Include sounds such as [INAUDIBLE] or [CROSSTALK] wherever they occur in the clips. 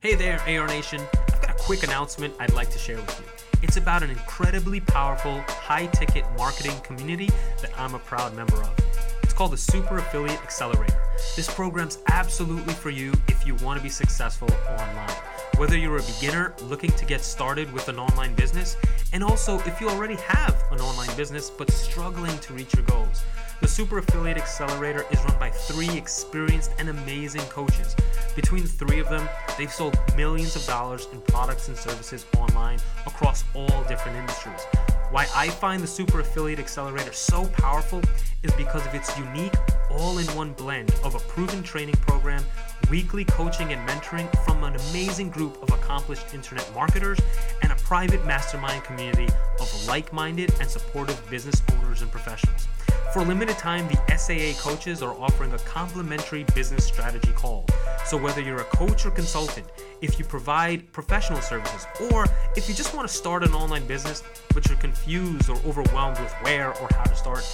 Hey there, AR Nation. I've got a quick announcement I'd like to share with you. It's about an incredibly powerful, high ticket marketing community that I'm a proud member of. It's called the Super Affiliate Accelerator. This program's absolutely for you if you want to be successful online. Whether you're a beginner looking to get started with an online business, and also if you already have an online business but struggling to reach your goals. The Super Affiliate Accelerator is run by three experienced and amazing coaches. Between the three of them, they've sold millions of dollars in products and services online across all different industries. Why I find the Super Affiliate Accelerator so powerful is because of its unique all in one blend of a proven training program, weekly coaching and mentoring from an amazing group of accomplished internet marketers, and a private mastermind community of like minded and supportive business owners and professionals. For a limited time, the SAA coaches are offering a complimentary business strategy call. So, whether you're a coach or consultant, if you provide professional services, or if you just want to start an online business but you're confused or overwhelmed with where or how to start,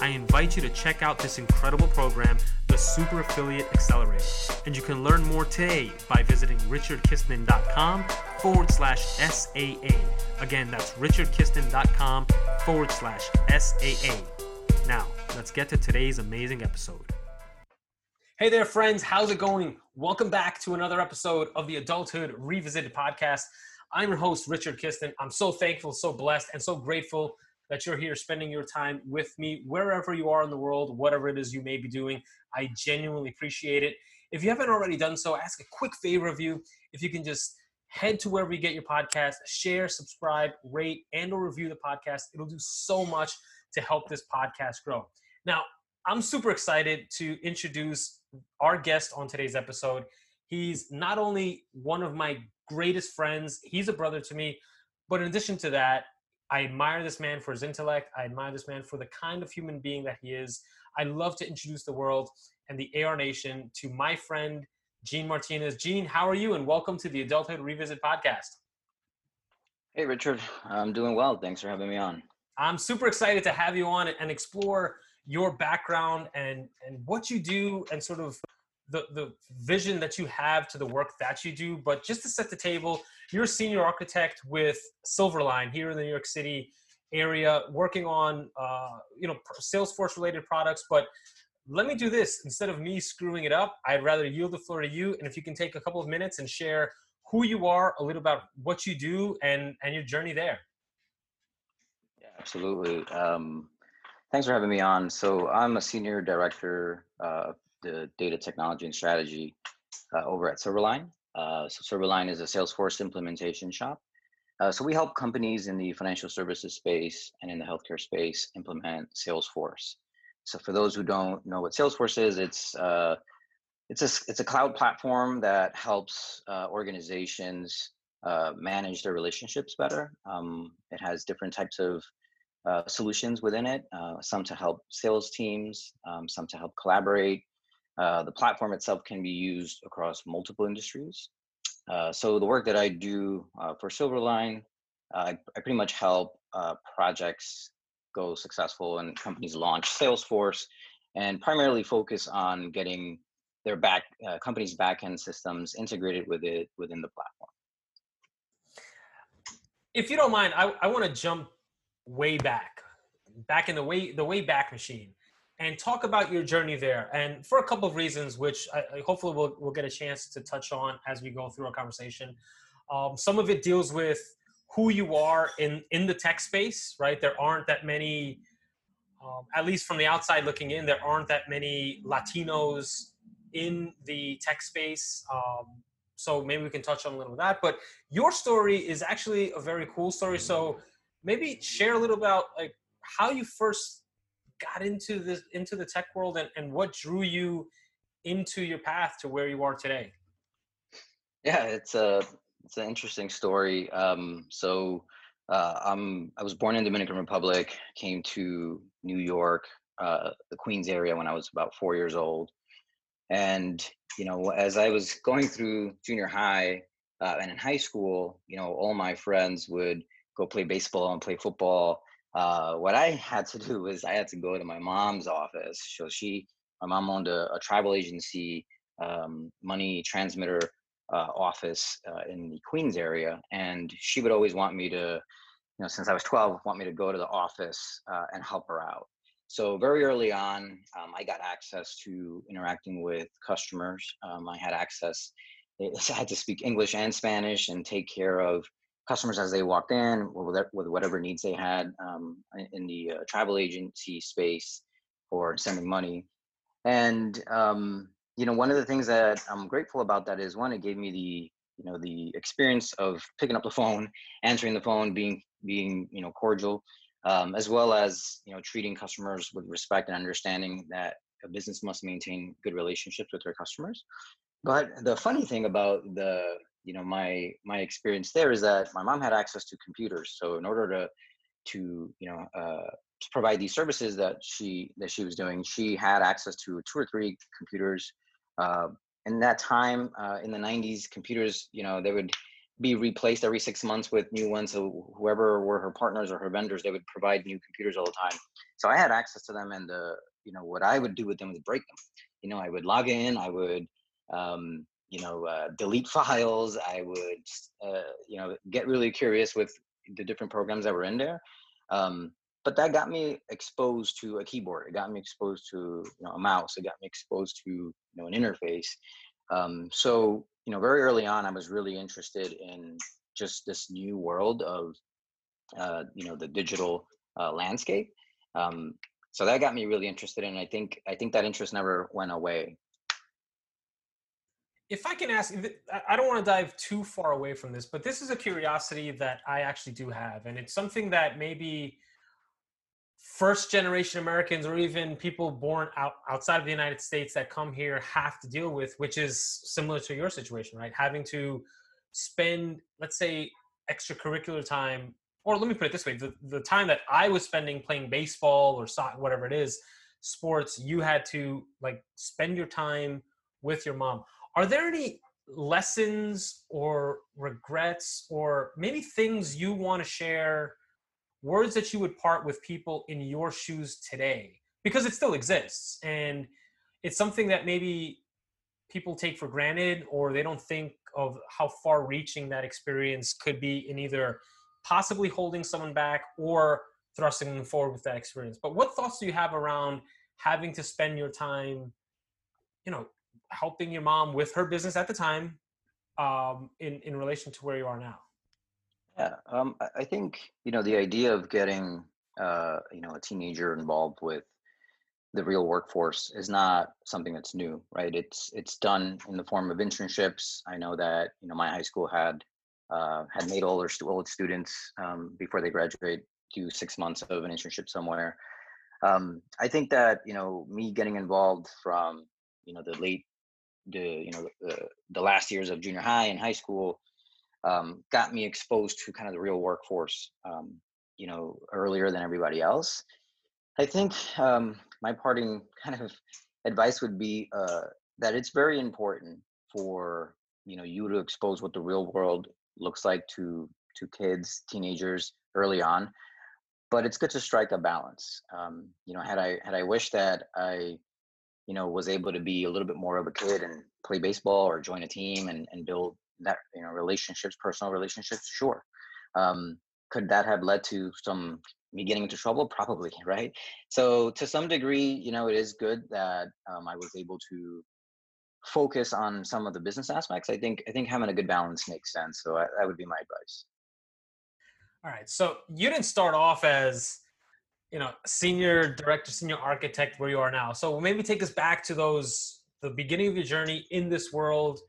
I invite you to check out this incredible program, the Super Affiliate Accelerator. And you can learn more today by visiting richardkistner.com forward slash SAA. Again, that's richardkistner.com forward slash SAA. Now, let's get to today's amazing episode. Hey there, friends. How's it going? Welcome back to another episode of the Adulthood Revisited podcast. I'm your host, Richard Kistner. I'm so thankful, so blessed, and so grateful that you're here spending your time with me wherever you are in the world, whatever it is you may be doing. I genuinely appreciate it. If you haven't already done so, ask a quick favor of you. If you can just head to wherever you get your podcast, share, subscribe, rate, and or review the podcast. It'll do so much to help this podcast grow. Now, I'm super excited to introduce our guest on today's episode. He's not only one of my greatest friends, he's a brother to me, but in addition to that, I admire this man for his intellect. I admire this man for the kind of human being that he is. I love to introduce the world and the AR Nation to my friend, Gene Martinez. Gene, how are you? And welcome to the Adulthood Revisit podcast. Hey, Richard. I'm doing well. Thanks for having me on. I'm super excited to have you on and explore your background and and what you do and sort of the the vision that you have to the work that you do. But just to set the table, you're a senior architect with Silverline here in the New York City area, working on uh, you know Salesforce related products. But let me do this instead of me screwing it up. I'd rather yield the floor to you, and if you can take a couple of minutes and share who you are, a little about what you do, and and your journey there. Yeah, absolutely. Um, thanks for having me on. So I'm a senior director uh, the data technology and strategy uh, over at Silverline. Uh, so Silverline is a Salesforce implementation shop. Uh, so we help companies in the financial services space and in the healthcare space implement Salesforce. So for those who don't know what Salesforce is, it's uh, it's a it's a cloud platform that helps uh, organizations manage their relationships better. Um, it has different types of uh, solutions within it, uh, some to help sales teams, um, some to help collaborate. Uh, the platform itself can be used across multiple industries. Uh, so the work that I do uh, for Silverline, I, I, pretty much help projects go successful and companies launch Salesforce and primarily focus on getting their back companies backend systems integrated with it within the platform. If you don't mind, I, I want to jump way back, back in the way the way back machine, and talk about your journey there. And for a couple of reasons, which I, hopefully we'll we'll get a chance to touch on as we go through our conversation. Um, some of it deals with who you are in in the tech space, right? There aren't that many. Um, at least from the outside looking in, there aren't that many Latinos in the tech space. Um, so maybe we can touch on a little of that. But your story is actually a very cool story. So maybe share a little about like how you first got into this into the tech world and, and what drew you into your path to where you are today Yeah, it's a it's an interesting story. Um, so uh, I'm I was born in Dominican Republic, came to New York, uh, the Queens area when I was about four years old, and you know as I was going through junior high uh, and in high school, you know all my friends would go play baseball and play football. Uh, what I had to do was I had to go to my mom's office. So she, my mom owned a, a travel agency, um, money transmitter uh, office uh, in the Queens area, and she would always want me to, you know, since I was 12, want me to go to the office uh, and help her out. So very early on, um, I got access to interacting with customers. Um, I had access. [LAUGHS] I had to speak English and Spanish and take care of customers as they walked in with whatever needs they had um, in the uh, travel agency space or sending money. And um, you know, one of the things that I'm grateful about that is one, it gave me the you know the experience of picking up the phone, answering the phone, being being you know cordial, um, as well as you know treating customers with respect and understanding that a business must maintain good relationships with their customers. But the funny thing about the you know my my experience there is that my mom had access to computers, so in order to to you know uh, to provide these services that she that she was doing, she had access to two or three computers uh, in that time, uh, in the 90s, computers, you know, they would be replaced every six months with new ones. So whoever were her partners or her vendors, they would provide new computers all the time. So I had access to them, and uh, you know what I would do with them was break them. You know, I would log in, I would, um, you know, uh, delete [LAUGHS] files. I would, uh, you know, get really curious with the different programs that were in there. Um, but that got me exposed to a keyboard. It got me exposed to you know a mouse. It got me exposed to you know an interface. Um, so you know very early on, I was really interested in just this new world of uh, you know the digital uh, landscape. Um, so that got me really interested, and I think I think that interest never went away. If I can ask, I don't want to dive too far away from this, but this is a curiosity that I actually do have, and it's something that maybe first generation Americans or even people born out, outside of the United States that come here have to deal with, which is similar to your situation, right? Having to spend, let's say, extracurricular time, or let me put it this way the, the time that I was spending playing baseball or soccer, whatever it is, sports, you had to like spend your time with your mom. Are there any lessons or regrets or maybe things you want to share? words that you would part with people in your shoes today because it still exists and it's something that maybe people take for granted or they don't think of how far reaching that experience could be in either possibly holding someone back or thrusting them forward with that experience but what thoughts do you have around having to spend your time you know helping your mom with her business at the time um, in in relation to where you are now yeah, um, I think you know the idea of getting uh, you know a teenager involved with the real workforce is not something that's new, right? It's it's done in the form of internships. I know that you know my high school had uh, had made all their old students um, before they graduate do six months of an internship somewhere. Um, I think that you know me getting involved from you know the late the you know the, the last years of junior high and high school um, got me exposed to kind of the real workforce, um, you know, earlier than everybody else. I think um, my parting kind of advice would be uh, that it's very important for you know you to expose what the real world looks like to to kids, teenagers early on. But it's good to strike a balance. Um, you know, had I had I wished that I, you know, was able to be a little bit more of a kid and play baseball or join a team and, and build that you know relationships personal relationships? Sure. Um, could that have led to some me getting into trouble? Probably [LAUGHS] right? So to some degree you know it is good that um, i was able to focus on some of the business aspects. I think i think having a good balance makes sense so I, that would be my advice. All right so you didn't start off as you know senior director senior architect where you are now so maybe take us back to those the beginning of your journey in this world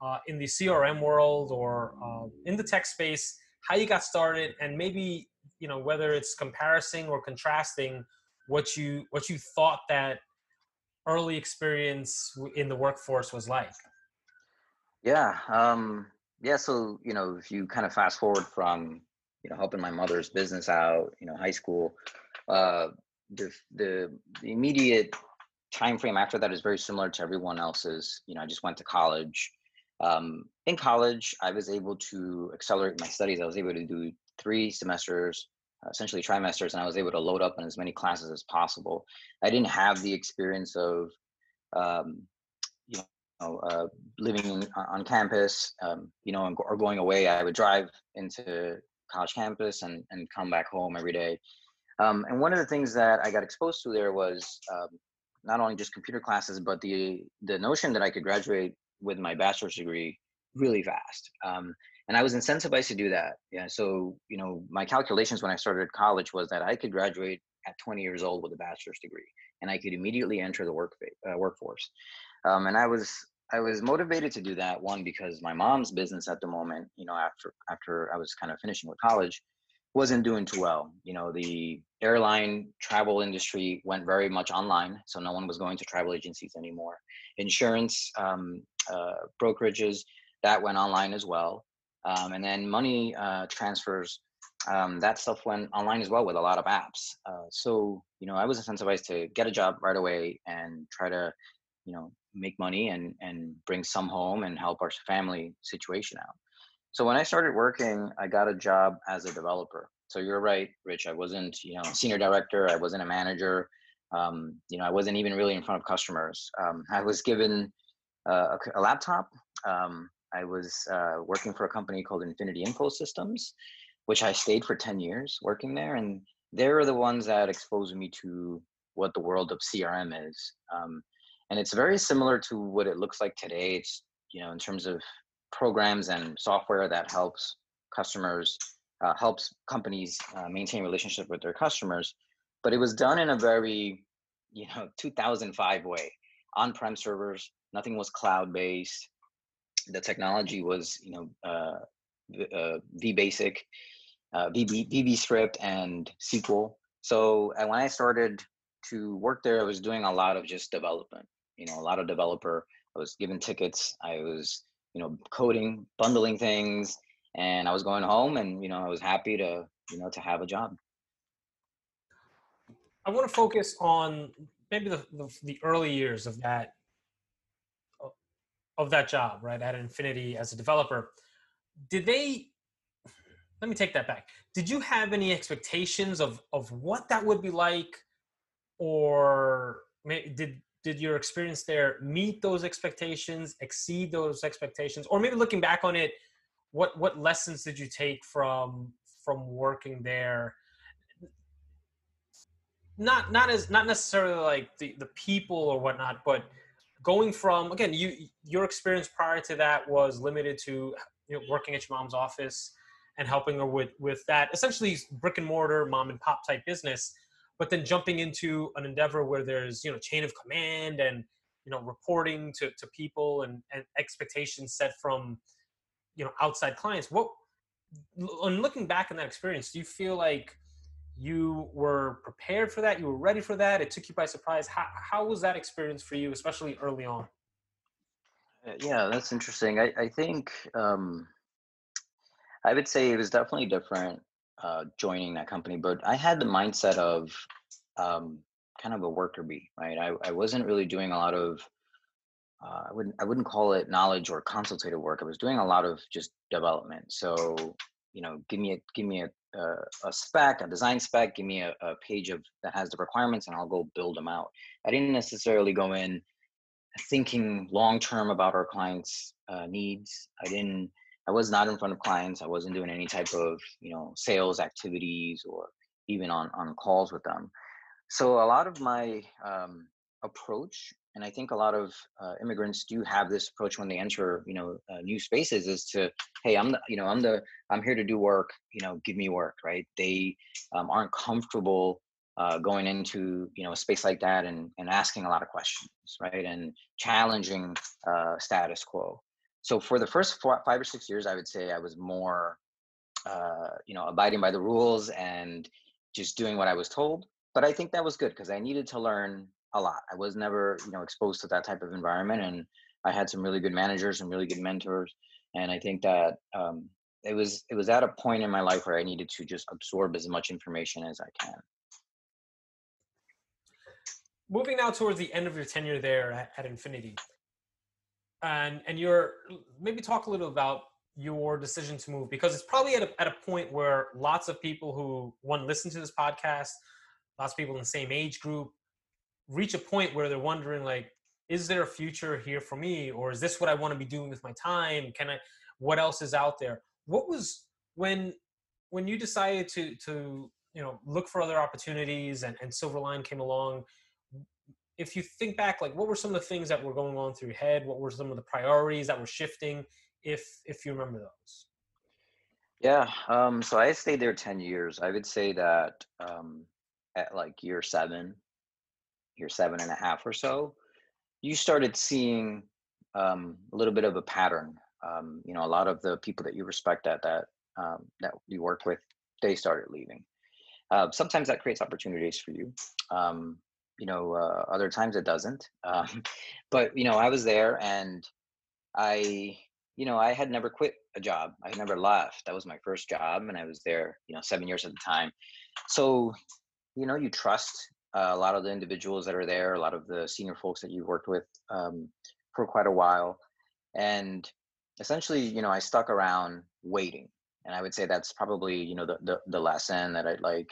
uh, in the CRM world or uh, in the tech space, how you got started, and maybe you know whether it's comparing or contrasting what you what you thought that early experience in the workforce was like. Yeah. Um, yeah. So, you know, if you kind of fast forward from, you know, helping my mother's business out, you know, high school, uh, the, the, the immediate time frame after that is very similar to everyone else's. You know, I just went to college. Um, in college, I was able to accelerate my studies. I was able to do three semesters, essentially trimesters, and I was able to load up on as many classes as possible. I didn't have the experience of, um, you know, uh, living on campus, um, you know, or going away. I would drive into college campus and, and come back home every day. Um, and one of the things that I got exposed to there was um, not only just computer classes, but the the notion that I could graduate with my bachelor's degree really fast. Um, and I was incentivized to do that. Yeah. So you know, my calculations when I started college was that I could graduate at 20 years old with a bachelor's degree, and I could immediately enter the work uh, workforce. Um, and I was I was motivated to do that one because my mom's business at the moment, you know, after after I was kind of finishing with college, wasn't doing too well. You know, the airline travel industry went very much online, so no one was going to travel agencies anymore. Insurance um, uh, brokerages that went online as well, um, and then money uh, transfers. Um, that stuff went online as well with a lot of apps. Uh, so you know, I was incentivized to get a job right away and try to, you know, make money and and bring some home and help our family situation out. So when I started working, I got a job as a developer. So you're right, Rich. I wasn't, you know, senior director. I wasn't a manager. Um, you know, I wasn't even really in front of customers. Um, I was given uh, a, a, laptop. Um, I was uh, working for a company called Infinity Info Systems, which I stayed for 10 years working there. And they're the ones that exposed me to what the world of CRM is. Um, and it's very similar to what it looks like today. It's, you know, in terms of programs and software that helps customers uh, helps companies uh, maintain relationship with their customers but it was done in a very you know [LAUGHS] 2005 way on-prem servers nothing was cloud based the technology was you know uh, uh, vbasic uh, VB, script and SQL. So when I started to work there, I was doing a lot of just development. You know, a lot of developer. I was given tickets. I was you know, coding, bundling things, and I was going home, and you know, I was happy to, you know, to have a job. I want to focus on maybe the, the, the early years of that of that job, right, at Infinity as a developer. Did they? Let me take that back. Did you have any expectations of of what that would be like, or did did your experience there meet those expectations exceed those expectations? Or maybe looking back on it what what lessons did you take from from working there? Not not as not necessarily like the the people or whatnot but going from again you your experience prior to that was limited to you know working at your mom's office and helping her with with that essentially brick and mortar mom and pop type business but then jumping into an endeavor where there's you know chain of command and you know reporting to, to people and, and expectations set from you know outside clients what on looking back on that experience do you feel like you were prepared for that? You were ready for that? It took you by surprise? How, how was that experience for you especially early on? Uh, yeah that's interesting. I, I think um, i would say it was definitely different uh, joining that company, but I had the mindset of um, kind of a worker bee, right? I, I wasn't really doing a lot of uh, I wouldn't I wouldn't call it knowledge or consultative work. I was doing a lot of just development. So you know, give me a give me a a, a spec, a design spec, give me a, a page of that has the requirements, and I'll go build them out. I didn't necessarily go in thinking long term about our clients' uh, needs. I didn't I was not in front of clients. I wasn't doing any type of you know sales activities or even on on calls with them. So a lot of my um, approach, and I think a lot of uh, immigrants do have this approach when they enter you know uh, new spaces, is to hey I'm the you know I'm the I'm here to do work. You know give me work right. They um, aren't comfortable uh, going into you know a space like that and, and asking a lot of questions right and challenging uh, status quo so for the first four, five or six years, I would say I was more, uh, you know, abiding by the rules and just doing what I was told. But I think that was good because I needed to learn a lot. I was never, you know, exposed to that type of environment, and I had some really good managers and really good mentors, and I think that um, it was it was at a point in my life where I needed to just absorb as much information as I can. Moving now towards the end of your tenure there at, at Infinity, and and you're maybe talk a little about your decision to move because it's probably at a, at a point where lots of people who one listen to this podcast lots of people in the same age group reach a point where they're wondering like is there a future here for me? Or is this what i want to be doing with my time? Can i what else is out there? What was when when you decided to to you know look for other opportunities and, and silverline came along if you think back like what were some of the things that were going on through your head? What were some of the priorities that were shifting if if you remember those? Yeah um so i stayed there 10 years. I would say that um at like year seven year seven and a half or so you started seeing um, a little bit of a pattern. Um, you know a lot of the people that you respect at that um, that you worked with they started leaving. Uh, sometimes that creates opportunities for you. Um, you know uh, other times it doesn't um, [LAUGHS] but you know i was there and i you know, I had never quit a job. I had never left. That was my first job, and I was there, you know, seven years at the time. So, you know, you trust uh, a lot of the individuals that are there, a lot of the senior folks that you've worked with um, for quite a while, and essentially, you know, I stuck around waiting. And I would say that's probably, you know, the the, the lesson that I'd like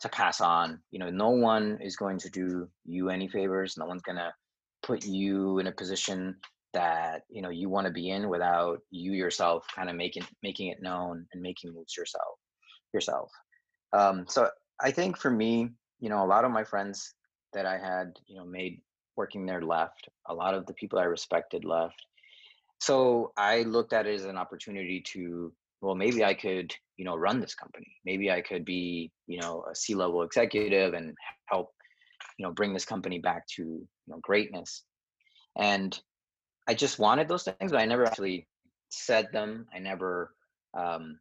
to pass on. You know, no one is going to do you any favors. No one's gonna put you in a position that you know you want to be in without you yourself kind of making making it known and making moves yourself yourself um, so i think for me you know a lot of my friends that i had you know made working there left a lot of the people i respected left so i looked at it as an opportunity to well maybe i could you know run this company maybe i could be you know a c-level executive and help you know bring this company back to you know greatness and I just wanted those things, but I never actually said them. I never, um,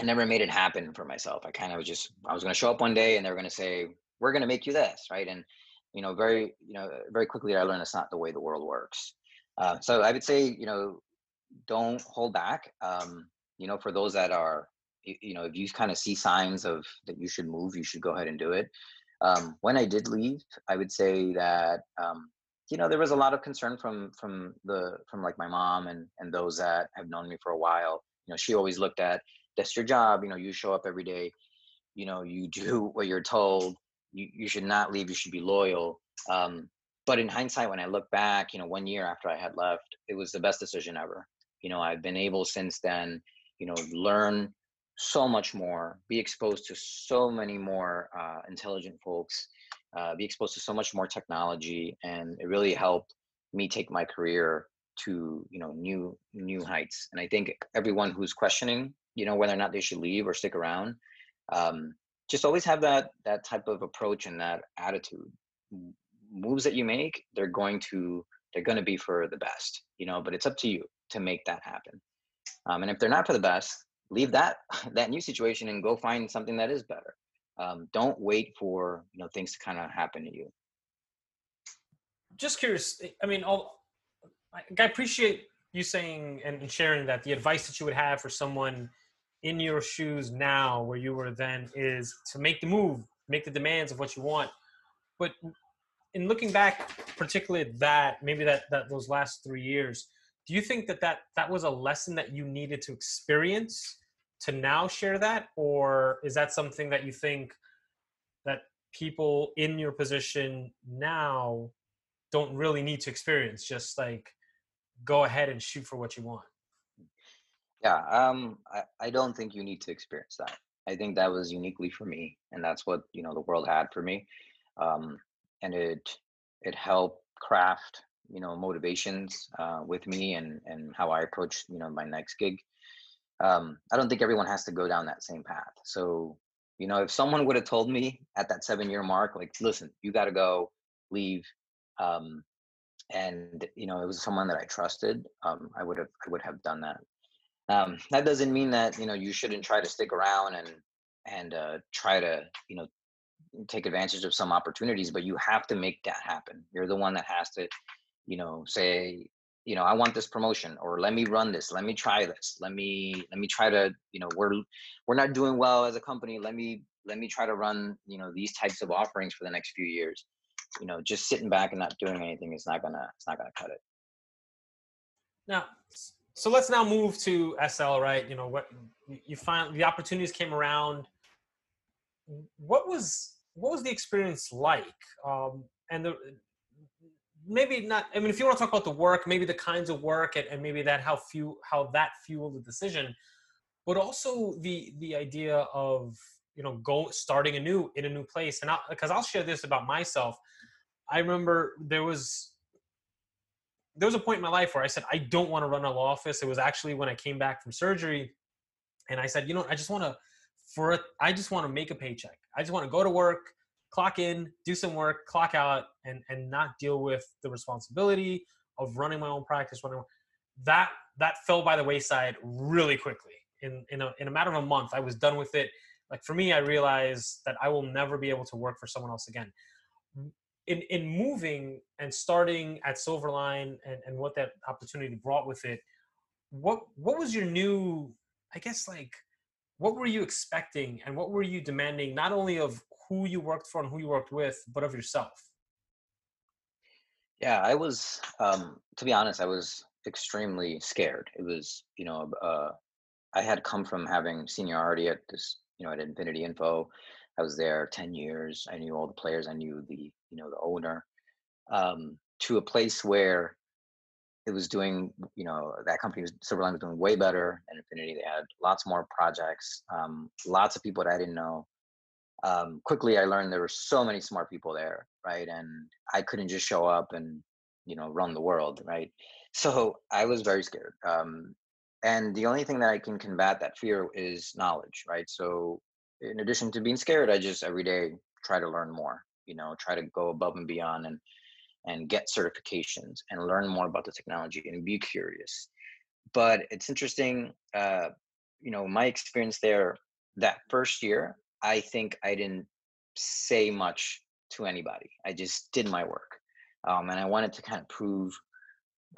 I never made it happen for myself. I kind of was just, I was going to show up one day and they were going to say, we're going to make you this. Right. And, you know, very, you know, very quickly I learned it's not the way the world works. Uh, so I would say, you know, don't hold back. Um, you know, for those that are, you know, if you kind of see signs of that you should move, you should go ahead and do it. Um, when I did leave, I would say that um, you know there was a lot of concern from from the from like my mom and and those that have known me for a while. You know she always looked at that's your job you know you show up every day you know you [LAUGHS] do what you're told you, you should not leave you should be loyal. Um, but in hindsight when i look back you know one year after i had left it was the best decision ever. You know i've been able since then you know learn so much more be exposed to so many more uh, intelligent folks uh, be exposed to so much more technology, and it really helped me take my career to you know new new heights. And I think everyone who's questioning, you know, whether or not they should leave or stick around, um, just always have that that type of approach and that attitude. Moves that you make, they're going to they're going to be for the best, you know. But it's up to you to make that happen. Um, and if they're not for the best, leave that [LAUGHS] that new situation and go find something that is better. Um, don't wait for you know things to kind of happen to you. Just curious eh, i mean I'll, i appreciate you saying and sharing that the advice that you would have for someone in your shoes now where you were then is to make the move make the demands of what you want. But in looking back particularly that maybe that that those last three years do you think that that that was a lesson that you needed to experience to now share that? Or is that something that you think that people in your position now don't really need to experience? Just like go ahead and shoot for what you want. Yeah um I, I don't think you need to experience that. I think that was uniquely for me and that's what you know the world had for me. Um and it it helped craft you know motivations uh, with me and and how i approach you know my next gig um, I don't think everyone has to go down that same path. So, you know, if someone would have told me at that seven year mark, like, listen, you got to go leave, um, and you know, it was someone that I trusted, um, I would have, I would have done that. Um, that doesn't mean that you know you shouldn't try to stick around and and uh, try to you know take advantage of some opportunities, but you have to make that happen. You're the one that has to, you know, say you know i want this promotion or let me run this let me try this let me let me try to you know we're we're not doing well as a company let me let me try to run you know these types of offerings for the next few years. You know just sitting back and not doing anything is not gonna it's not gonna cut it. Now so let's now move to sl right? You know what you find the opportunities came around. What was what was the experience like? Um and the maybe not i mean if you want to talk about the work maybe the kinds of work and, and maybe that how few how that fueled the decision but also the the idea of you know go starting anew in a new place. And because I'll, I'll share this about myself. I remember there was there was a point in my life where i said i don't want to run a law office. It was actually when i came back from surgery and i said you know i just want to for i just want to make a paycheck. I just want to go to work clock in, do some work, clock out, and and not deal with the responsibility of running my own practice. Running that that fell by the wayside really quickly. In in a, in a matter of a month, I was done with it. Like for me, I realized that I will never be able to work for someone else again. In in moving and starting at Silverline and, and what that opportunity brought with it, what what was your new, I guess like what were you expecting and what were you demanding not only of who you worked for and who you worked with, but of yourself? Yeah, I was, um, to be honest, I was extremely scared. It was, you know, uh, I had come from having seniority at this, you know, at Infinity Info. I was there 10 years. I knew all the players. I knew the, you know, the owner. Um, to a place where it was doing, you know, that company was Silverline was doing way better than Infinity. They had lots more projects, um, lots of people that I didn't know um, quickly I learned there were so many smart people there, right? And I couldn't just show up and you know run the world, right? So I was very scared. Um, and the only thing that I can combat that fear is knowledge, right? So in addition to being scared, I just every day try to learn more. You know, try to go above and beyond and and get certifications and learn more about the technology and be curious. But it's interesting, uh, you know, my experience there that first year, I think I didn't say much to anybody. I just did my work, um, and I wanted to kind of prove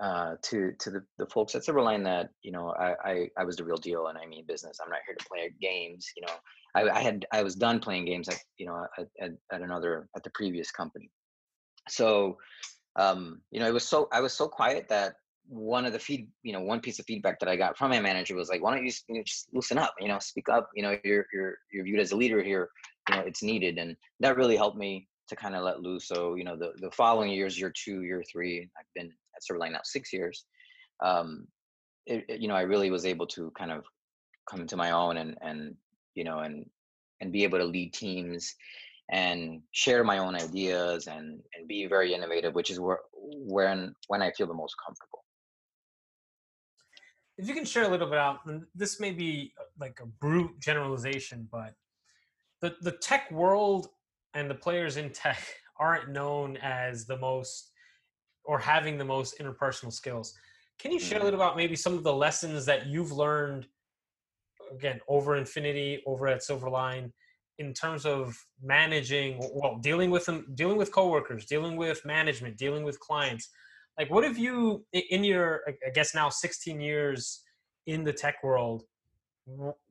uh, to to the, the folks at Silverline that you know I, I, I was the real deal and I mean business. I'm not here to play games. You know, I, I had I was done playing games at you know at, at, at another at the previous company. So um, you know it was so I was so quiet that one of the feed, you know, one piece of feedback that I got from my manager was like, why don't you, you know, just loosen up, you know, speak up, you know, you're, you're, you're viewed as a leader here, you know, it's needed. And that really helped me to kind of let loose. So, you know, the, the following years, year two, year three, I've been at Silverline now six years. Um, it, it, you know, I really was able to kind of come to my own and, and, you know, and, and be able to lead teams and share my own ideas and, and be very innovative, which is where, when, when I feel the most comfortable if you can share a little bit out, this may be uh, like a brute generalization, but the, the tech world and the players in tech [LAUGHS] aren't known as the most or having the most interpersonal skills. Can you share a mm-hmm. little about maybe some of the lessons that you've learned again over Infinity, over at Silverline, in terms of managing, well, dealing with them, dealing with coworkers, dealing with management, dealing with clients, like what have you in your i guess now 16 years in the tech world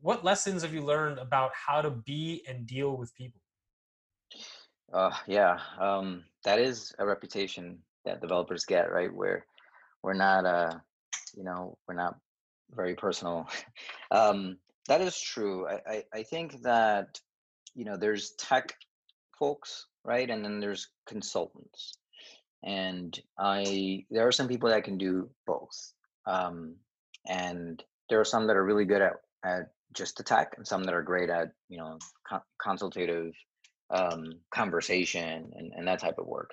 what lessons have you learned about how to be and deal with people? Uh yeah um that is a reputation that developers get right? Where we're not uh you know we're not very personal. [LAUGHS] Um that is true. I, I i think that you know there's tech folks right? And then there's consultants and I there are some people that can do both, um, and there are some that are really good at at just the tech, and some that are great at you know con- consultative um, conversation and, and that type of work.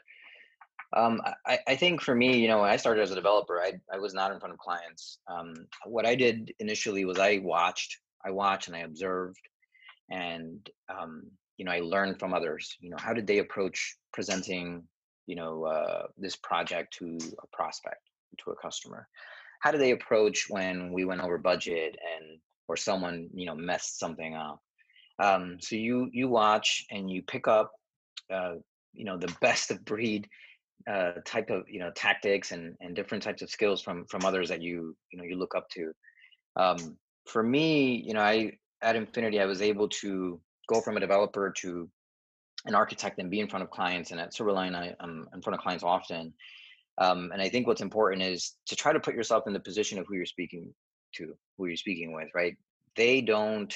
Um, I, I think for me, you know, when I started as a developer, I, I was not in front of clients. Um, what I did initially was I watched, I watched and I observed, and um, you know, I learned from others. You know, how did they approach presenting you know uh, this project to a prospect to a customer how do they approach when we went over budget and or someone you know messed something up um, so you you watch and you pick up uh, you know the [LAUGHS] best of breed uh, type of you know tactics and and different types of skills from from others that you you know you look up to. Um, for me, you know, I at Infinity I was able to go from a developer to an architect and be in front of clients. And at Silverline, I, am in front of clients often. Um, and I think what's important is to try to put yourself in the position of who you're speaking to, who you're speaking with, right? They don't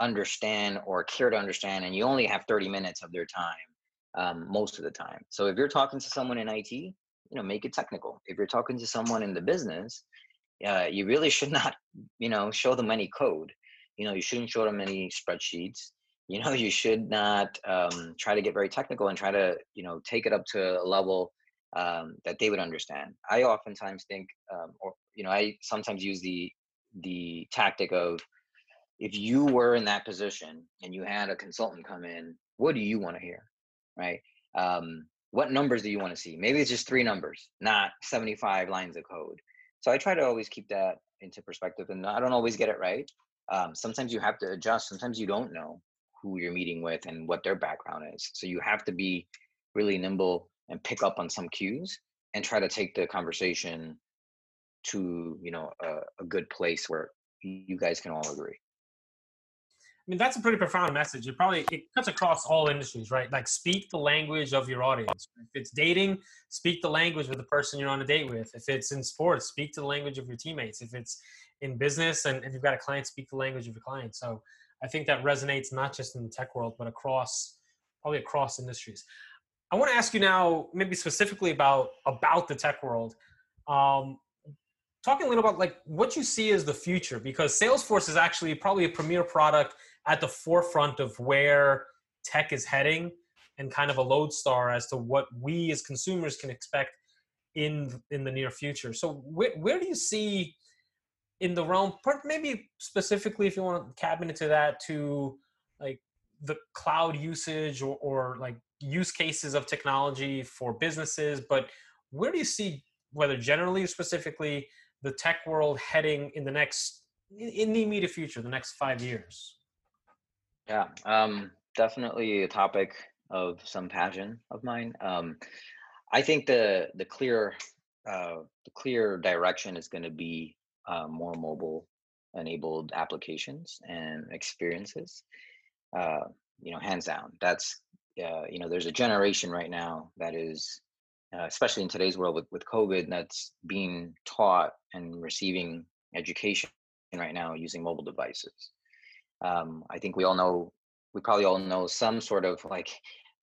understand or care to understand, and you only have 30 minutes of their time um, most of the time. So if you're talking to someone in IT, you know, make it technical. If you're talking to someone in the business, uh, you really should [LAUGHS] not, you know, show them any code. You know, you shouldn't show them any spreadsheets you know you should not um, try to get very technical and try to you know take it up to a level um, that they would understand. I oftentimes think um, or you know i sometimes use the the tactic of if you were in that position and you had a consultant come in what do you want to hear right? Um, what numbers do you want to see? Maybe it's just three numbers not 75 lines of code. So i try to always keep that into perspective and i don't always get it right. Um, sometimes you have to adjust sometimes you don't know who you're meeting with and what their background is. So you have to be really nimble and pick up on some cues and try to take the conversation to you know a, a good place where you guys can all agree. I mean, that's a pretty profound message. It probably it cuts across all industries, right? Like, speak the language of your audience. If it's dating, speak the language of the person you're on a date with. If it's in sports, speak to the language of your teammates. If it's in business and, and you've got a client, speak the language of your client. So, I think that resonates not just in the tech world, but across probably across industries. I want to ask you now, maybe specifically about about the tech world. Um, talking a little about like what you see as the future, because Salesforce is actually probably a premier product at the forefront of where tech is heading, and kind of a lodestar as to what we as consumers can expect in in the near future. So where where do you see in the realm, maybe specifically if you want to cabin into that to like the cloud usage or, or like use cases of technology for businesses, but where do you see whether generally or specifically the tech world heading in the next in the immediate future, the next five years? Yeah, um, definitely a topic of some passion of mine. Um, I think the the clear uh, the clear direction is going to be uh, more mobile enabled applications and experiences uh, you know hands down that's uh, you know there's a generation right now that is uh, especially in today's world with, with covid that's being taught and receiving education right now using mobile devices. Um, i think we all know we probably all know some sort of like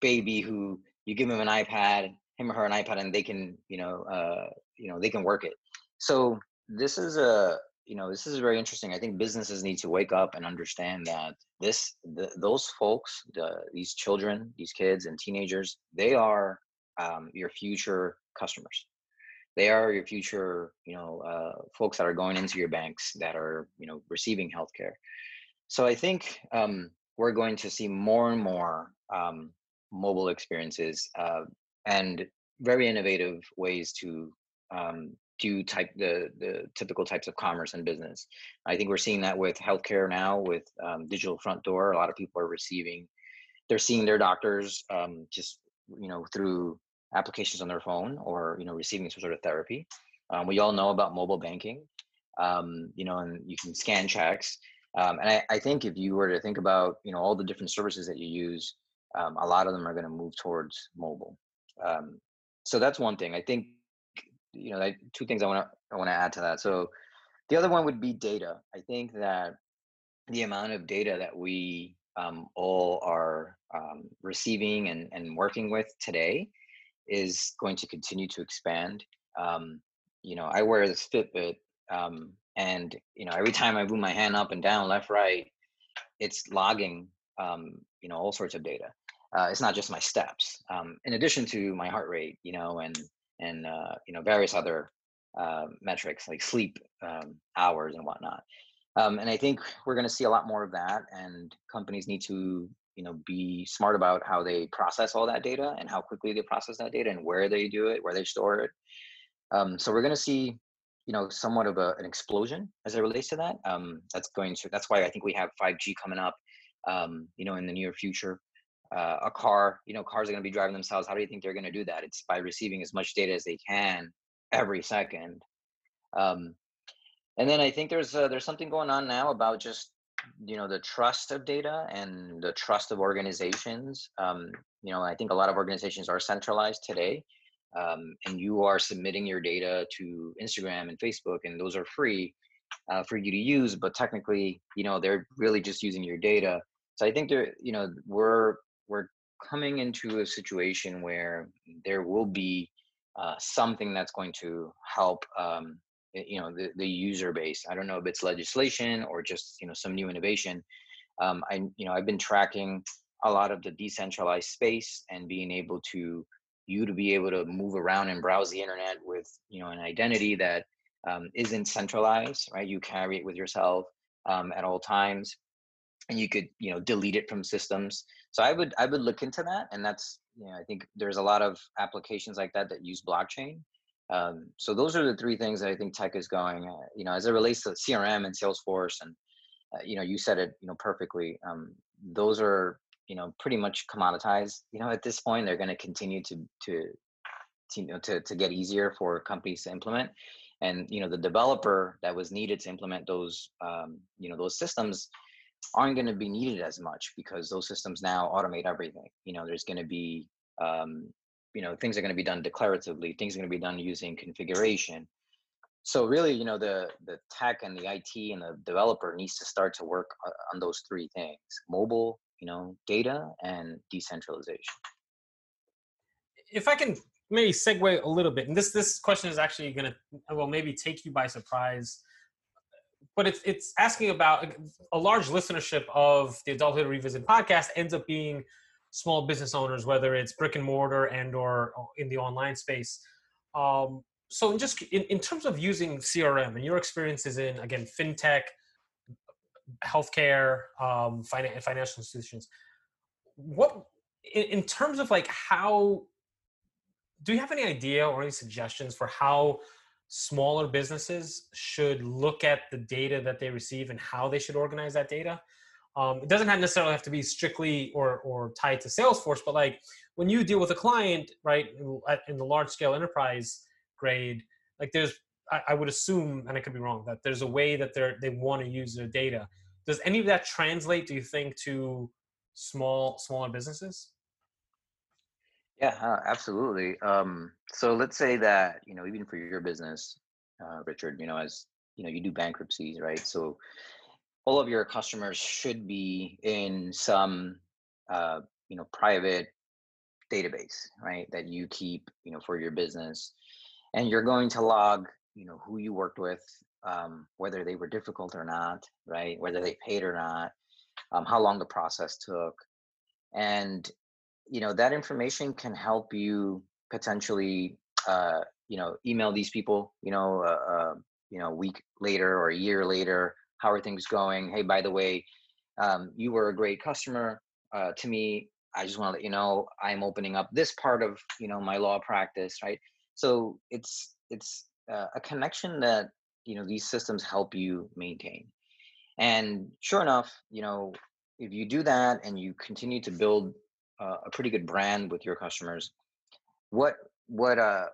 baby who you give him an ipad him or her an ipad and they can you know uh, you know they can work it. So this is a you know this is very interesting i think businesses need to wake up and understand that this the, those folks the, these children these kids and teenagers they are um, your future customers. They are your future you know uh, folks that are going into your banks that are you know receiving healthcare. So i think um, we're going to see more and more um, mobile experiences uh, and very innovative ways to um, do type the the typical types of commerce and business. I think we're seeing that with healthcare now with um, digital front door. A lot of people are receiving, they're seeing their doctors um, just you know through applications on their phone or you know receiving some sort of therapy. Um, we all know about mobile banking, um, you know, and you can scan checks. Um, and I, I, think if you were to think about you know all the different services that you use, um, a lot of them are going to move towards mobile. so that's one thing. I think you know, like two things I want to I want to add to that. So the other one would be data. I think that the amount of data that we um, all are um, receiving and, and working with today is going to continue to expand. Um, you know, I wear this Fitbit, um, and you know, every time I move my hand up and down, left, right, it's logging. Um, you know, all sorts of data. Uh, it's not just my steps. Um, in addition to my heart rate, you know, and and uh, you know various other uh, metrics like sleep um, hours and whatnot. Um, and I think we're going to see a lot more of that, and companies need to you know be smart about how they process all that data and how quickly they process that data and where they do it, where they store it. Um, so we're going to see you know somewhat of a, an explosion as it relates to that. Um, that's going to that's why I think we have 5G coming up. Um, you know in the near future. Uh, a car you know cars are going to be driving themselves how do you think they're going to do that? It's by receiving as much data as they can every second. Um, and then i think there's uh, there's something going on now about just you know the trust of data and the trust of organizations. Um, you know i think a lot of organizations are centralized today um, and you are submitting your data to instagram and facebook and those are free uh, for you to use but technically you know they're really just using your data. So i think there you know we're we're coming into a situation where there will be uh, something that's going to help um, you know the, the user base. I don't know if it's legislation or just you know some new innovation. Um, i you know i've been tracking a lot of the decentralized space and being able to you to be able to move around and browse the internet with you know an identity that um, not centralized right? You carry it with yourself um, at all times and you could you know delete it from systems so i would i would look into that and that's you know i think there's a lot of applications like that that use blockchain um, so those are the three things that i think tech is going uh, you know as it relates to crm and salesforce and uh, you know you said it you know perfectly um, those are you know pretty much commoditized you know at this point they're going to continue to to you know to, to get easier for companies to implement and you know the developer that was needed to implement those um, you know those systems aren't going to be needed as much because those systems now automate everything. You know, there's going to be, um, you know, things are going to be done declaratively. Things are going to be done using configuration. So really, you know, the the tech and the IT and the developer needs to start to work on those three things: mobile, you know, data, and decentralization. If I can maybe segue a little bit, and this this question is actually going to well maybe take you by surprise but it's it's asking about a large listenership of the Adulthood Revisit podcast ends up being small business owners, whether it's brick and mortar and or in the online space. Um, so, in just in, in terms of using CRM and your experiences in again fintech, healthcare, um, finan- financial institutions, what in, in terms of like how do you have any idea or any suggestions for how smaller businesses should look at the data that they receive and how they should organize that data. Um, it doesn't have necessarily have to be strictly or, or tied to Salesforce, but like when you deal with a client, right, in the large scale enterprise grade, like there's, I, I would assume, and I could be wrong, that there's a way that they're, they want to use their data. Does any of that translate, do you think, to small, smaller businesses? Yeah, uh, absolutely. Um, so let's say that, you know, even for your business, uh, Richard, you know, as you know, you do bankruptcies, right? So all of your customers should be in some, uh, you know, private database, right? That you keep, you know, for your business, and you're going to log, you know, who you worked with, um, whether they were difficult or not, right? Whether they paid or not, um, how long the process took, and you know that information can help you potentially uh, you know email these people you know uh, uh, you know a week later or a year later how are things going? Hey by the way um, you were a great customer uh, to me. I just want to let you know i'm opening up this part of you know my law practice right? So it's it's uh, a connection that you know these systems help you maintain. And sure enough you know if you do that and you continue to build uh, a pretty good brand with your customers. What what uh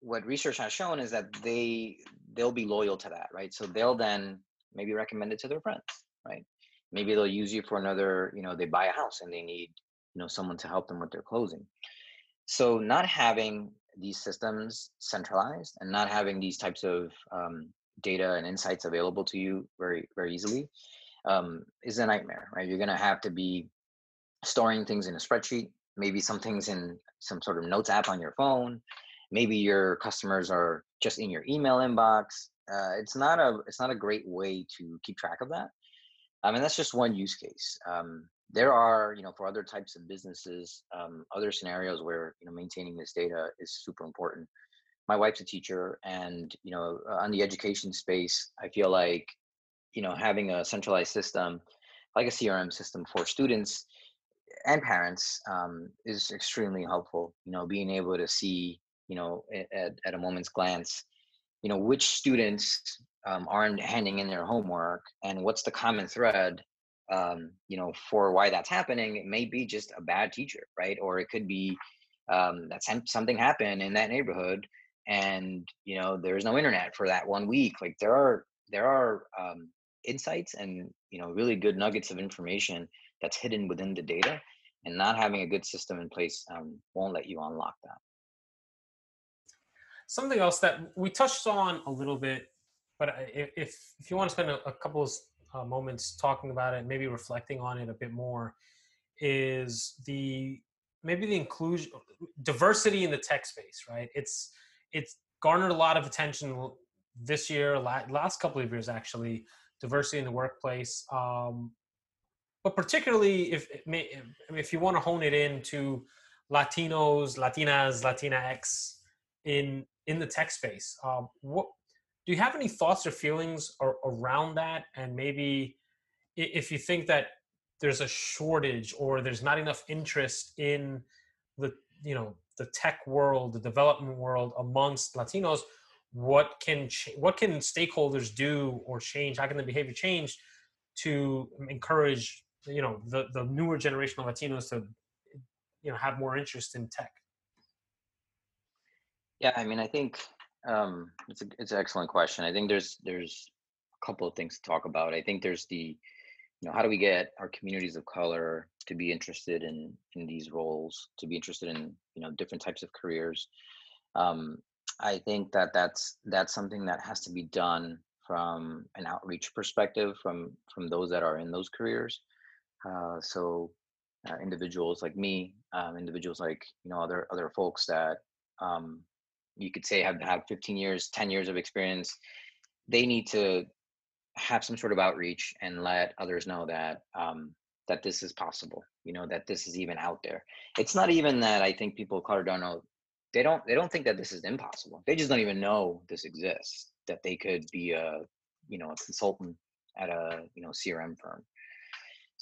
what research has shown is that they they'll be loyal to that right? So they'll then maybe recommend it to their friends right? Maybe they'll use you for another you know they buy a house and they need you know someone to help them with their closing so not having these systems centralized and not having these types of um, data and insights available to you very very easily um, is a nightmare right? You're to have to be storing things in a spreadsheet, maybe some things in some sort of notes app on your phone. Maybe your customers are just in your email inbox. Uh, it's not a it's not a great way to keep track of that. I mean, that's just one use case. Um, there are, you know, for other types of businesses, um, other scenarios where you know maintaining this data is super important. My wife's a teacher, and you know, on the education space, I feel like, you know, having a centralized system, like a CRM system for students, and parents um, is extremely helpful. You know, being able to see, you know, at, at a moment's glance, you know, which students um, aren't handing in their homework and what's the common thread um, you know, for why that's happening, it may be just a bad teacher, right? Or it could be um, that something happened in that neighborhood, and you know, there's no internet for that one week. Like there are there are um, insights and you know really good nuggets of information that's hidden within the data, and not having a good system in place um, won't let you unlock that. Something else that we touched on a little bit, but if if you want to spend a, a couple of uh, moments talking about it, maybe reflecting on it a bit more, is the maybe the inclusion, diversity in the tech space. Right? It's it's garnered a lot of attention this year, last couple of years actually. Diversity in the workplace, um, but particularly if if you want to hone it into Latinos, Latinas, Latinx in in the tech space, uh, what do you have any thoughts or feelings or, around that? And maybe if you think that there's a shortage or there's not enough interest in the you know the tech world the development world amongst latinos what can what can stakeholders do or change? How can the behavior change to encourage you know the the newer generation of latinos to you know have more interest in tech yeah i mean i think um, it's a, it's an excellent question. I think there's there's a couple of things to talk about. I think there's the you know how do we get our communities of color to be interested in in these roles, to be interested in you know different types of careers. Um, I think that that's that's something that has to be done from an outreach perspective from from those that are in those careers. Uh, so uh, individuals like me, um, individuals like you know other other folks that um, you could say have had 15 years 10 years of experience they need to have some sort of outreach and let others know that um, that this is possible you know that this is even out there. It's not even that i think people of color don't know they don't they don't think that this is impossible. They just don't even know this exists that they could be a you know a consultant at a you know crm firm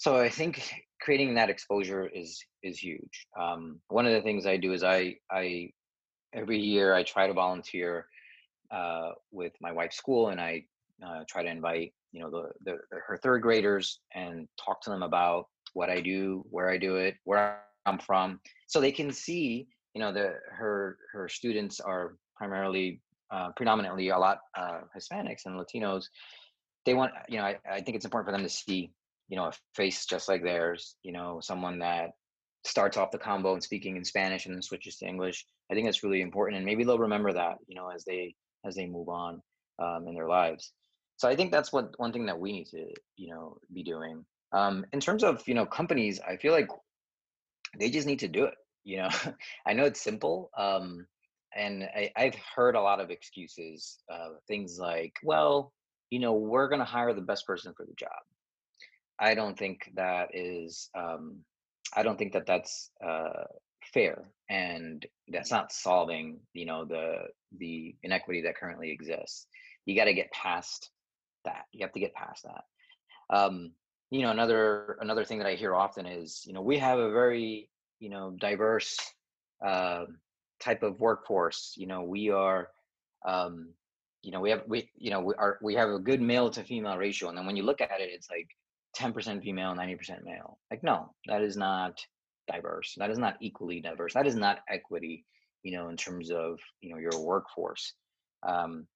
so i think creating that exposure is is huge um, one of the things i do is i i every year I try to volunteer uh, with my wife's school, and I uh, try to invite you know the, the her third graders and talk to them about what I do, where I do it, where I'm from, so they can see you know the her her students are primarily uh, predominantly a lot uh, Hispanics and Latinos. They want you know I, I think it's important for them to see you know a face just like theirs, you know someone that starts off the combo and speaking in Spanish and then switches to English. I think that's really important, and maybe they'll remember that, you know, as they as they move on um, in their lives. So I think that's what one thing that we need to, you know, be doing. Um, in terms of you know companies, I feel like they just need to do it. You know, [LAUGHS] I know it's simple, um, and I, I've heard a lot of excuses, uh, things like, well, you know, we're going to hire the best person for the job. I don't think that is um, I don't think that that's uh, fair, and that's not solving you know the the inequity that currently exists. You got to get past that. You have to get past that. Um, you know, another another thing that I hear often is you know we have a very you know diverse uh, type of workforce. You know, we are. Um, you know we have we you know we are we have a good male to female ratio and then when you look at it it's like 10% female, 90% male. Like, no, that is not diverse. That is not equally diverse. That is not equity, you know, in terms of, you know, your workforce. Um,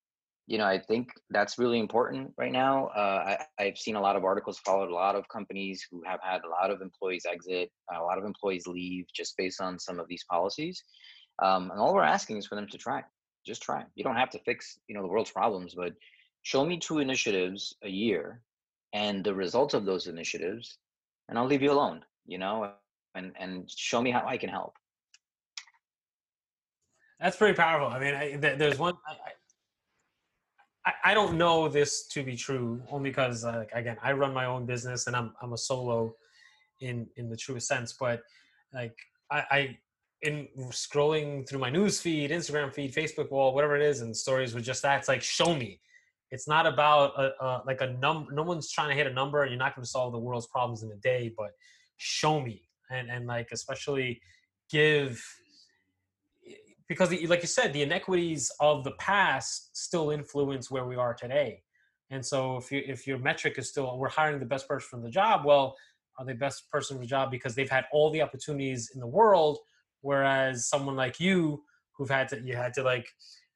you know, I think that's really important right now. Uh, I, I've seen a lot of articles, followed a lot of companies who have had a lot of employees exit, a lot of employees leave just based on some of these policies. Um, and all we're asking is for them to try. Just try. You don't have to fix, you know, the world's problems, but show me two initiatives a year and the results of those initiatives and i'll leave you alone you know and and show me how i can help. That's pretty powerful. I mean I, there's one I, I, I don't know this to be true only because uh, again i run my own business and i'm, I'm a solo in in the truest sense but like i, I in scrolling through my news feed instagram feed facebook wall whatever it is and stories with just that it's like show me it's not about a, a, like a number no one's trying to hit a number and you're not going to solve the world's problems in a day but show me. And and like especially give because like you said the inequities of the past still influence where we are today. And so if you if your metric is still we're hiring the best person for the job, well, are they best person for the job because they've had all the opportunities in the world, whereas someone like you who've had to you had to like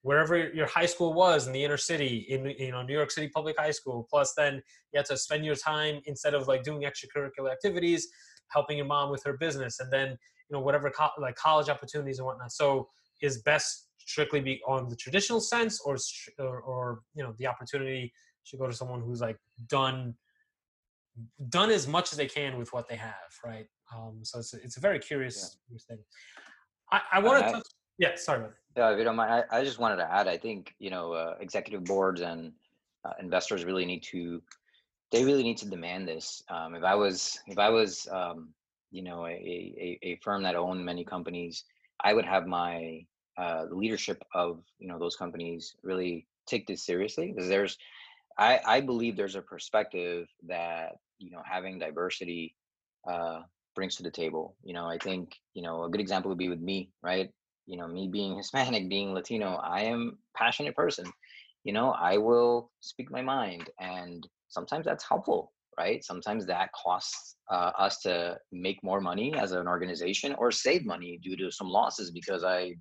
wherever your high school was in the inner city in you know New York City public high school. Plus then you had to spend your time instead of like doing extracurricular activities helping your mom with her business and then you know whatever co- like college opportunities and whatnot. So is best strictly be on the traditional sense or, or or you know the opportunity should go to someone who's like done done as much as they can with what they have right? Um so it's a, it's a very curious yeah. thing. I i want to yeah sorry yeah if you don't mind I, I just wanted to add i think you know uh, executive boards and uh, investors really need to they really need to demand this. Um, if i was if i was um, you know a, a, a firm that owned many companies i would have my uh, leadership of you know those companies really take this seriously because there's I, I believe there's a perspective that you know having diversity uh, brings to the table. You know i think you know a good example would be with me right you know me being [LAUGHS] hispanic being latino i am passionate person you know i will speak my mind and sometimes that's helpful right? Sometimes that costs uh, us to make more money as an organization or save money due to some losses because I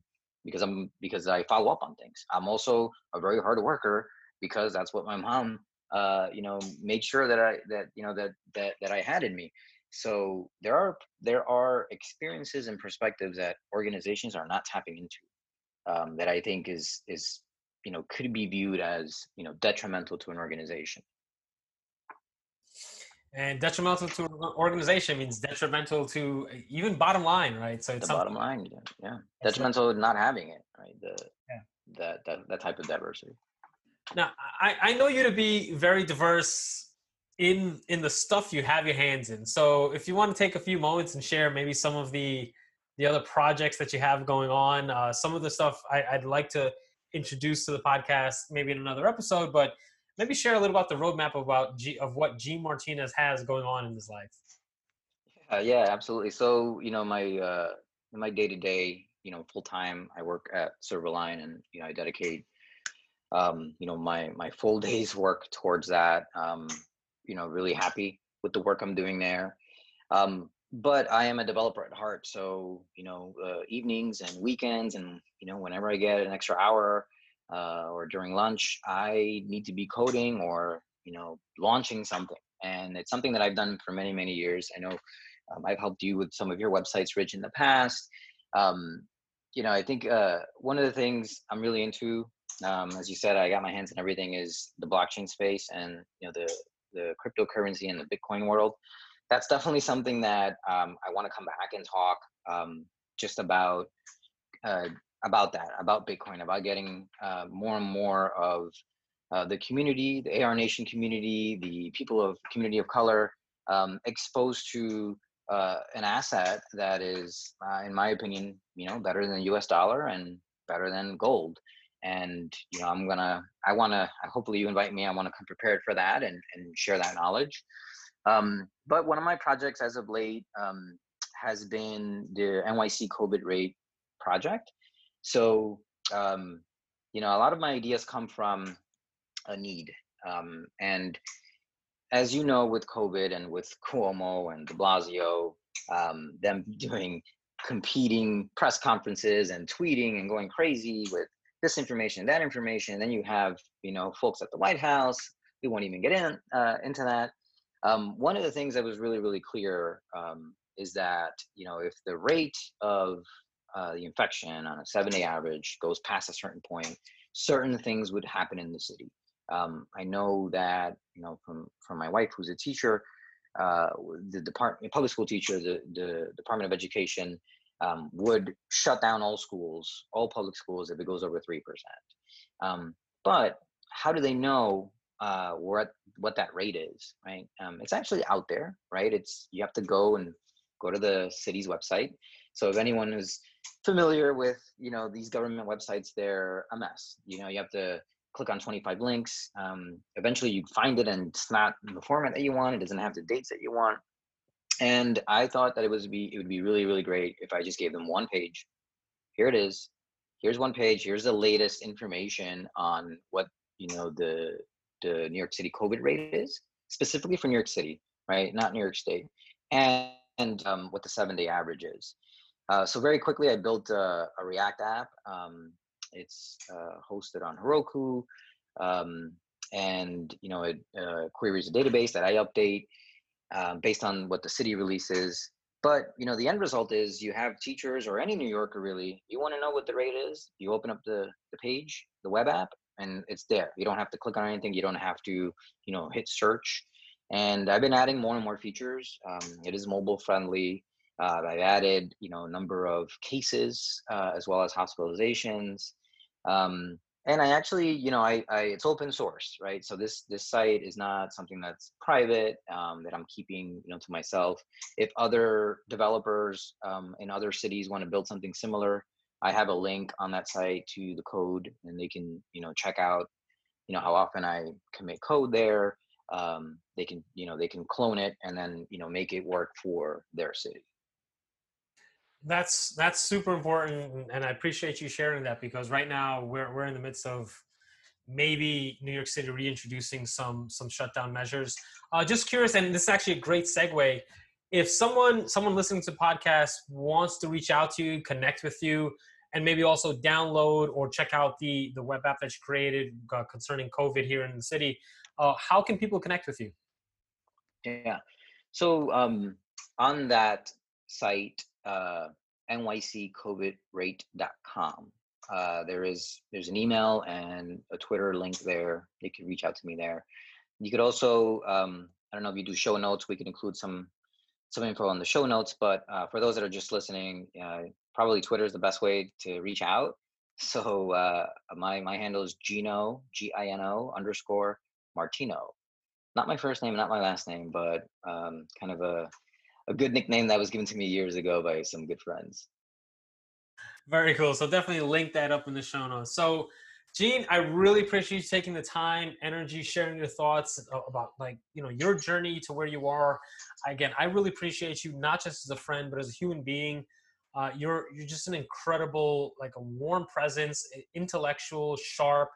because I'm because I follow up on things. I'm also a very hard worker because that's what my mom uh, you know made sure that I that you know that that that I had in me. So there are there are experiences and perspectives that organizations are not tapping into um, that I think is is you know could be viewed as you know detrimental to an organization and detrimental to an organization means detrimental to even bottom line right so it's the bottom line yeah, yeah. detrimental not having it right the yeah. that, that that type of diversity now i i know you to be very diverse in in the stuff you have your hands in so if you want to take a few moments and share maybe some of the the other projects that you have going on uh, some of the stuff I, i'd like to introduce to the podcast maybe in another episode but maybe share a little about the roadmap about G, of what G Martinez has going on in his life. Uh, yeah, absolutely. So you know, my uh, my day to day, you know, full time, I work at Silverline, and you know, I dedicate, um, you know, my my full [LAUGHS] day's work towards that. Um, you know, really happy with the work I'm doing there. Um, but I am a developer at heart, so you know, uh, evenings and weekends, and you know, whenever I get an extra hour, uh, or during lunch, I need to be coding or you know launching something, and it's something that I've done for many many years. I know um, I've helped you with some of your websites, Rich, in the past. Um, you know, I think uh, one of the things I'm really into, um, as you said, I got my hands in everything is the blockchain space and you know the the cryptocurrency and the Bitcoin world. That's definitely something that um, I want to come back and talk um, just about uh, about that, about Bitcoin, about getting uh, more and more of uh, the community, the AR Nation community, the people of community of color um, exposed to uh, an asset that is, uh, in my opinion, you know, better than the U.S. dollar and better than gold. And you know, I'm gonna, I want to. Hopefully, you invite me. I want to come prepared for that and and share that knowledge. Um, but one of my projects as of late um, has been the NYC COVID rate project. So, um, you know, a lot of my ideas come from a need. Um, and as you know, with COVID and with Cuomo and de Blasio, um, them [LAUGHS] doing competing press conferences and tweeting and going crazy with this information, that information. then you have, you know, folks at the White House. We won't even get in uh, into that. Um, one of the things that was really, really clear um, is that, you know, if the rate of uh, the infection on a seven day average goes past a certain point, certain things would happen in the city. Um, I know that you know from from my wife, who's a teacher, uh, the department, public school teacher, the the Department of Education um, would shut down all schools, all public schools, if it goes over three percent. Um, but how do they know uh, what what that rate is? Right? Um, it's actually out there, right? It's you have to go and go to the city's website. So if anyone is familiar with you know these government websites they're a mess you know you have to click on 25 links um, eventually you find it and it's not in the format that you want it doesn't have the dates that you want and i thought that it was be it would be really really great if i just gave them one page here it is here's one page here's the latest information on what you know the the New York City COVID rate is, specifically for New York City, right? Not New York State, and, and um, what the seven day average is. Uh, so very quickly, I built a, a React app. Um, it's uh, hosted on Heroku, um, and you know it uh, queries a database that I update um, based on what the city releases. But you know the end result is you have teachers or any New Yorker really. You want to know what the rate is? You open up the the page, the web app, and it's there. You don't have to click on anything. You don't have to you know hit search. And I've been adding more and more features. Um, it is mobile friendly. Uh, I've added, you know, a number of cases uh, as well as hospitalizations. Um, and I actually, you know, I, I, it's open source, right? So this this site is not something that's private um, that I'm keeping, you know, to myself. If other developers um, in other cities want to build something similar, I have a link on that site to the code, and they can, you know, check out, you know, how often I commit code there. Um, they can, you know, they can clone it and then, you know, make it work for their city that's that's super important and i appreciate you sharing that because right now we're, we're in the midst of maybe new york city reintroducing some some shutdown measures. Uh, just curious and this is actually a great segue. If someone someone listening to podcast wants to reach out to you connect with you and maybe also download or check out the the web app that you created uh, concerning covid here in the city uh, how can people connect with you? Yeah. So um, on that site uh, nyccovidrate.com. Uh, there is there's an email and a Twitter link there. You can reach out to me there. You could also um, I don't know if you do show notes. We can include some some info on the show notes. But uh, for those that are just listening, uh, probably Twitter is the best way to reach out. [LAUGHS] So uh, my my handle is Gino G I N O underscore Martino. Not my first name, not my last name, but um, kind of a a good nickname that was given to me years ago by some good friends. Very cool. So definitely link that up in the show notes. So Gene, I really appreciate you taking the time, energy, sharing your thoughts about like, you know, your journey to where you are. Again, I really appreciate you not just as a friend, but as a human being. Uh, you're you're just an incredible, like a warm presence, intellectual, sharp.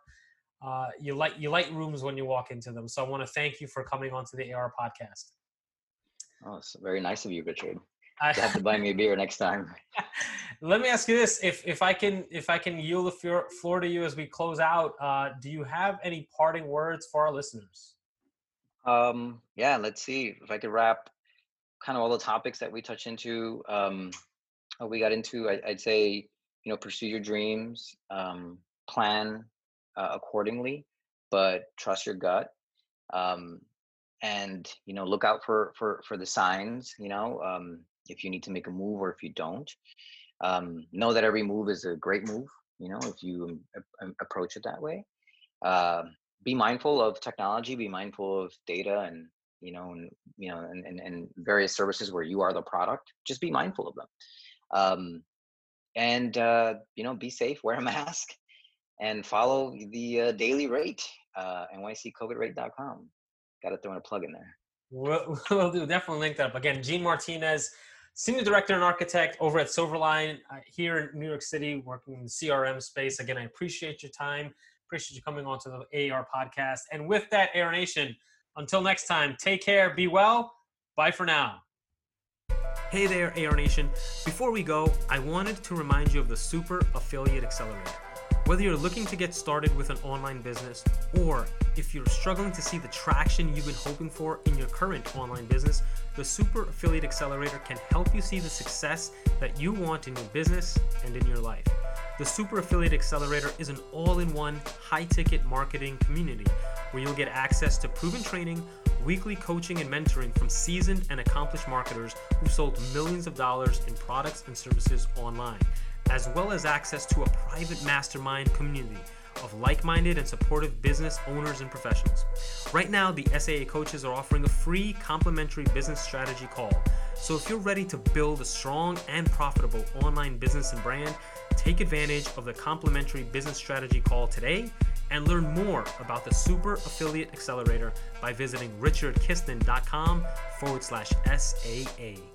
Uh, you light you light rooms when you walk into them. So I want to thank you for coming onto the AR podcast. Oh, it's very nice of you, Richard. I have to buy me a beer next time. [LAUGHS] Let me ask you this: if if I can if I can yield the floor to you as we close out, uh, do you have any parting words for our listeners? Um, yeah, let's see if I could wrap kind of all the topics that we touched into. Um, we got into. I, would say you know pursue your dreams, um, plan uh, accordingly, but trust your gut. Um, and you know look out for for for the signs you know um, if you need to make a move or if you don't. Um, know that every move is a great move you know if you approach it that way. Uh, be mindful of technology be mindful of data and you know and you know and, and, and various services where you are the product just be mindful of them. Um, and uh, you know be safe wear a [LAUGHS] mask and follow the uh, daily rate uh, nyccovidrate.com got to throw in a plug in there. We'll, [LAUGHS] we'll do definitely link that up again. Gene Martinez, senior director and architect over at Silverline uh, here in New York City, working in the CRM space. Again, I appreciate your time. Appreciate you coming on to the AR podcast. And with that, AR Nation, until next time, take care, be well. Bye for now. Hey there, AR Nation. Before we go, I wanted to remind you of the Super Affiliate Accelerator. Whether you're looking to get started with an online business or if you're struggling to see the traction you've been hoping for in your current online business, the Super Affiliate Accelerator can help you see the success that you want in your business and in your life. The Super Affiliate Accelerator is an all in one, high ticket marketing community where you'll get access to proven training, weekly coaching, and mentoring from seasoned and accomplished marketers who've sold millions of dollars in products and services online as well as access to a private mastermind community of like minded and supportive business owners and professionals. Right now, the SAA coaches are offering a free complimentary business strategy call. So if you're ready to build a strong and profitable online business and brand, take advantage of the complimentary business strategy call today and learn more about the Super Affiliate Accelerator by visiting richardkiston.com forward slash SAA.